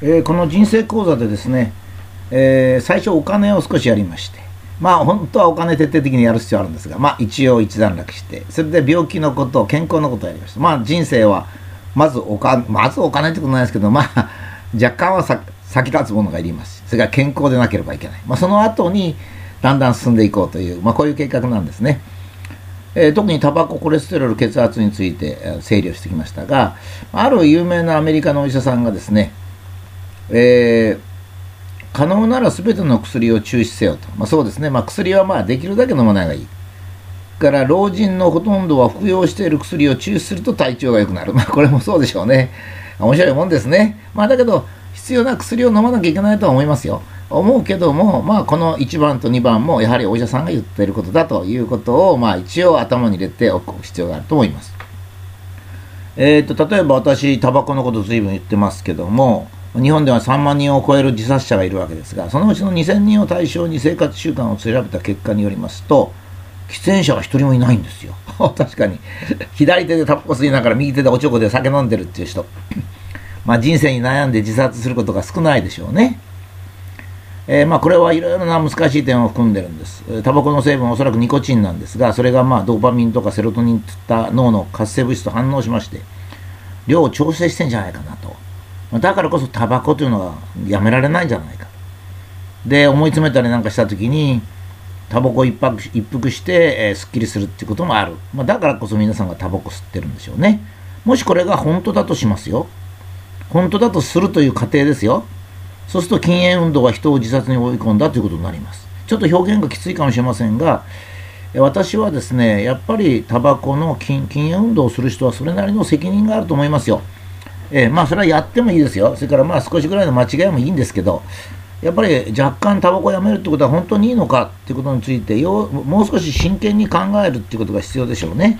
えー、この人生講座でですね、えー、最初お金を少しやりましてまあ本当はお金徹底的にやる必要あるんですがまあ一応一段落してそれで病気のこと健康のことをやりましたまあ人生はまずお金まずお金ってことないですけどまあ若干はさ先立つものがいりますそれから健康でなければいけない、まあ、その後にだんだん進んでいこうという、まあ、こういう計画なんですね。えー、特にタバコ、コレステロール、血圧について整理をしてきましたが、ある有名なアメリカのお医者さんがですね、えー、可能なら全ての薬を中止せよと、まあ、そうですね、まあ、薬はまあできるだけ飲まないがいい。から老人のほとんどは服用している薬を中止すると体調が良くなる、まあ、これもそうでしょうね。面白いもんですね。まあ、だけど、必要な薬を飲まなきゃいけないとは思いますよ。思うけども、まあ、この1番と2番もやはりお医者さんが言っていることだということを、まあ、一応頭に入れておく必要があると思います。えーと、例えば私、タバコのこと随分言ってますけども、日本では3万人を超える自殺者がいるわけですが、そのうちの2000人を対象に生活習慣を調べた結果によりますと、喫煙者は1人もいないんですよ。確かに。左手でタバコ吸いながら右手でおちょこで酒飲んでるっていう人。まあ人生に悩んで自殺することが少ないでしょうね。えー、まあ、これはいろいろな難しい点を含んでるんです。タバコの成分はおそらくニコチンなんですが、それがまあドーパミンとかセロトニンといった脳の活性物質と反応しまして、量を調整してんじゃないかなと。だからこそタバコというのはやめられないんじゃないか。で、思い詰めたりなんかしたときに、タバコ一服一服して、えー、すっきりするっていうこともある。まあ、だからこそ皆さんがタバコ吸ってるんでしょうね。もしこれが本当だとしますよ。本当だとするという過程ですよ。そうすると禁煙運動は人を自殺に追い込んだということになります。ちょっと表現がきついかもしれませんが、私はですね、やっぱりタバコの禁煙運動をする人はそれなりの責任があると思いますよ。えー、まあそれはやってもいいですよ。それからまあ少しぐらいの間違いもいいんですけど、やっぱり若干タバコをやめるってことは本当にいいのかっていうことについてよもう少し真剣に考えるっていうことが必要でしょうね。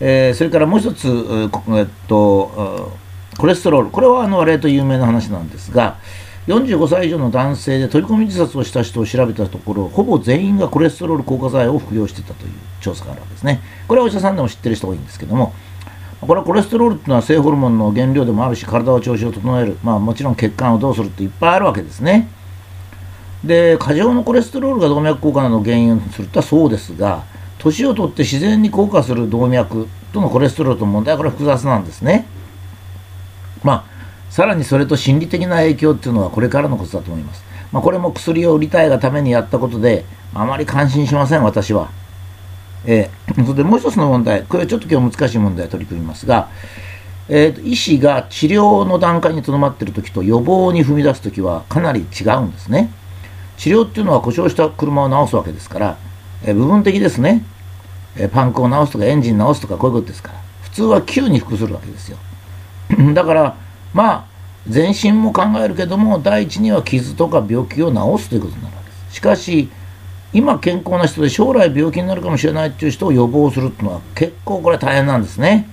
えー、それからもう一つ、えっと、コレステロール、これはあの割と有名な話なんですが、45歳以上の男性で取り込み自殺をした人を調べたところ、ほぼ全員がコレステロール硬化剤を服用してたという調査があるわけですね。これはお医者さんでも知ってる人が多いんですけども、これはコレステロールっていうのは性ホルモンの原料でもあるし、体の調子を整える、まあ、もちろん血管をどうするっていっぱいあるわけですね。で、過剰のコレステロールが動脈硬化などの原因をするとはそうですが、年を取って自然に硬化する動脈とのコレステロールとの問題はこれは複雑なんですね。まあ、さらにそれと心理的な影響っていうのはこれからのことだと思います。まあ、これも薬を売りたいがためにやったことで、あまり感心しません、私は。えー、それでもう一つの問題、これはちょっと今日難しい問題を取り組みますが、えー、医師が治療の段階にとどまっているときと予防に踏み出すときはかなり違うんですね。治療っていうのは故障した車を直すわけですから、えー、部分的ですね、えパンクを直すとかエンジン直すとかこういうことですから、普通は急に服するわけですよ。だからまあ全身も考えるけども第一には傷とか病気を治すということになるわけです。しかし今健康な人で将来病気になるかもしれないっていう人を予防するっていうのは結構これ大変なんですね。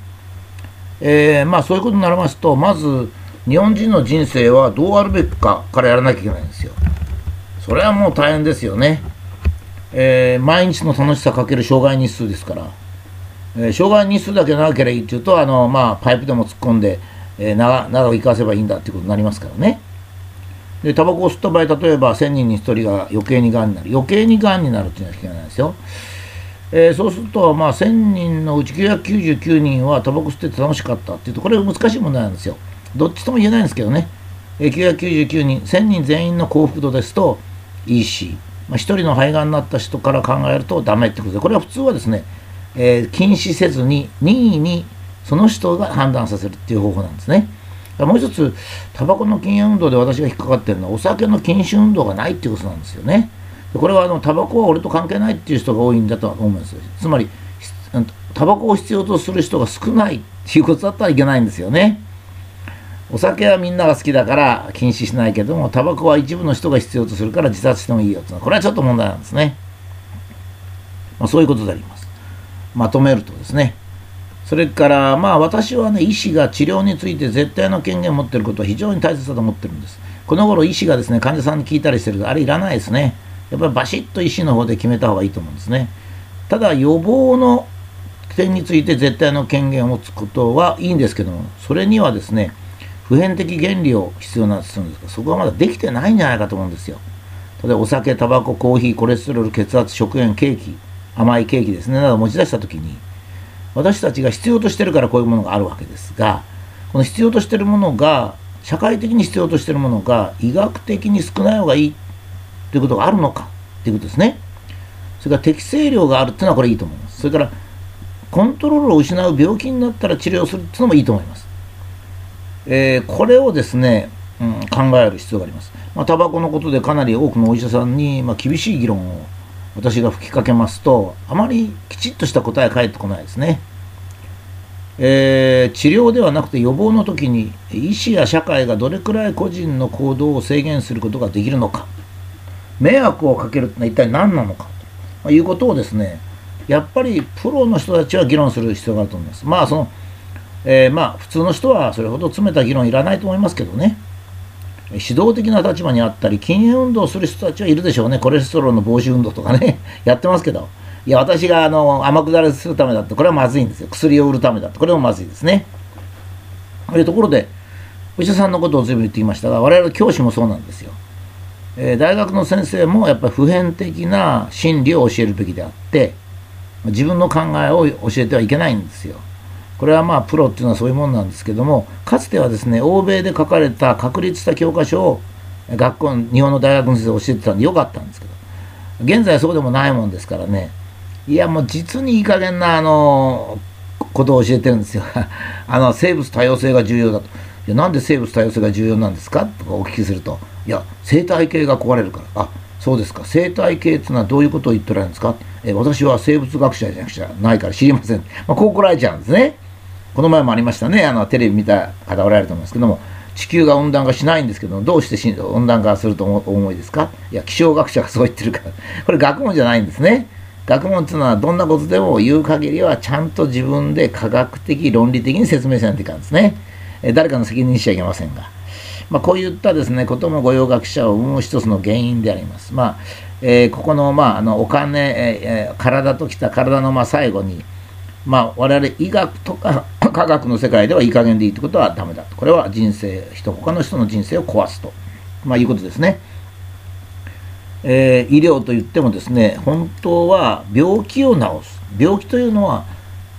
えー、まあそういうことになりますとまず日本人の人生はどうあるべきかからやらなきゃいけないんですよ。それはもう大変ですよね。えー、毎日の楽しさかける障害日数ですから。えー、障害日数だけ長ければいいっていうとあの、まあ、パイプでも突っ込んで、えー、長長く生かせばいいんだっていうことになりますからねでタバコを吸った場合例えば1000人に1人が余計にがんになる。余計にがんになるっていうのは聞けないですよ、えー、そうすると、まあ、1000人のうち999人はタバコ吸ってて楽しかったっていうとこれは難しい問題なんですよ。どっちとも言えないんですけどね、えー、999人1000人全員の幸福度ですといいし、まあ、1人の肺がんになった人から考えるとダメってことでこれは普通はですねえー、禁止せずに任意にその人が判断させるっていう方法なんですね。もう一つ、タバコの禁煙運動で私が引っかかってるのは、お酒の禁酒運動がないっていうことなんですよね。これはあのタバコは俺と関係ないっていう人が多いんだと思うんですよ。つまり、タバコを必要とする人が少ないっていうことだったらいけないんですよね。お酒はみんなが好きだから禁止しないけども、タバコは一部の人が必要とするから自殺してもいいよっていうのは、これはちょっと問題なんですね。まあ、そういうことであります。まとめるとですね、それからまあ私はね、医師が治療について絶対の権限を持っていることは非常に大切だと思ってるんです。この頃医師がですね、患者さんに聞いたりしてると、あれいらないですね。やっぱりバシッと医師の方で決めた方がいいと思うんですね。ただ予防の点について絶対の権限を持つことはいいんですけども、それにはですね、普遍的原理を必要なするんですがそこはまだできてないんじゃないかと思うんですよ例えばお酒タバココーヒーコレステロール血圧食塩ケーキ甘いケーキですねなど持ち出した時に私たちが必要としてるからこういうものがあるわけですがこの必要としてるものが社会的に必要としてるものが医学的に少ない方がいいということがあるのかということですね。それから適正量があるっていうのはこれいいと思います。それからコントロールを失う病気になったら治療するっていうのもいいと思います、えー、これをですね、うん、考える必要があります。まあ、タバコのことでかなり多くのお医者さんに、まあ、厳しい議論を私が吹きかけますとあまりきちっとした答え返ってこないですね。えー、治療ではなくて予防の時に医師や社会がどれくらい個人の行動を制限することができるのか迷惑をかけるのは一体何なのかということをですねやっぱりプロの人たちは議論する必要があると思います。まあそのえー、まあ普通の人はそれほど詰めた議論いらないと思いますけどね。指導的な立場にあったり禁煙運動をする人たちはいるでしょうね。コレステロールの防止運動とかね。やってますけど。いや私があの天下りするためだってこれはまずいんですよ。薬を売るためだってこれもまずいですね。というところでお医者さんのことを随分言ってきましたが我々教師もそうなんですよ、えー、大学の先生もやっぱり普遍的な真理を教えるべきであって自分の考えを教えてはいけないんですよ。これはまあプロっていうのはそういうもんなんですけどもかつてはですね欧米で書かれた確立した教科書を学校日本の大学の先生教えてたんでよかったんですけど現在そうでもないもんですからね。いやもう実にいい加減なあのことを教えてるんですよ。あの生物多様性が重要だと。いやなんで生物多様性が重要なんですか？とかお聞きすると。いや生態系が壊れるから。あそうですか。生態系っていうのはどういうことを言っておられるんですか？え私は生物学者じゃなくちゃないから知りません、まあ、こう来られちゃうんですね。この前もありましたね、あのテレビ見た方おられると思いますけども、地球が温暖化しないんですけど、どうして温暖化するとお思いですか？いや、気象学者がそう言ってるから、これ学問じゃないんですね。学問っていうのはどんなことでも言う限りはちゃんと自分で科学的、論理的に説明しないといかんですね。え誰かの責任にしちゃいけませんが。まあ、こういったですね、ことも御用学者を生む一つの原因であります。まあ、えー、ここの、まあ、あのお金、えー、体ときた体のま最後に、まあ、我々医学とか 科学の世界ではいい加減でいいってことはダメだと。これは人生、人、他の人の人生を壊すと、まあ、いうことですね。えー、医療といってもですね、本当は病気を治す。病気というのは、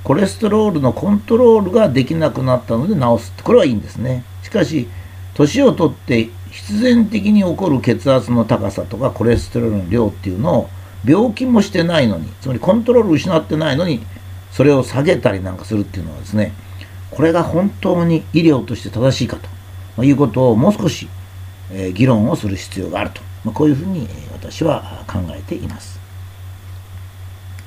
コレステロールのコントロールができなくなったので治す。これはいいんですね。しかし、年を取って必然的に起こる血圧の高さとかコレステロールの量っていうのを病気もしてないのに、つまりコントロール失ってないのにそれを下げたりなんかするっていうのはですねこれが本当に医療として正しいかということをもう少し、え議論をする必要があると、ま、こういうふうに私は考えています。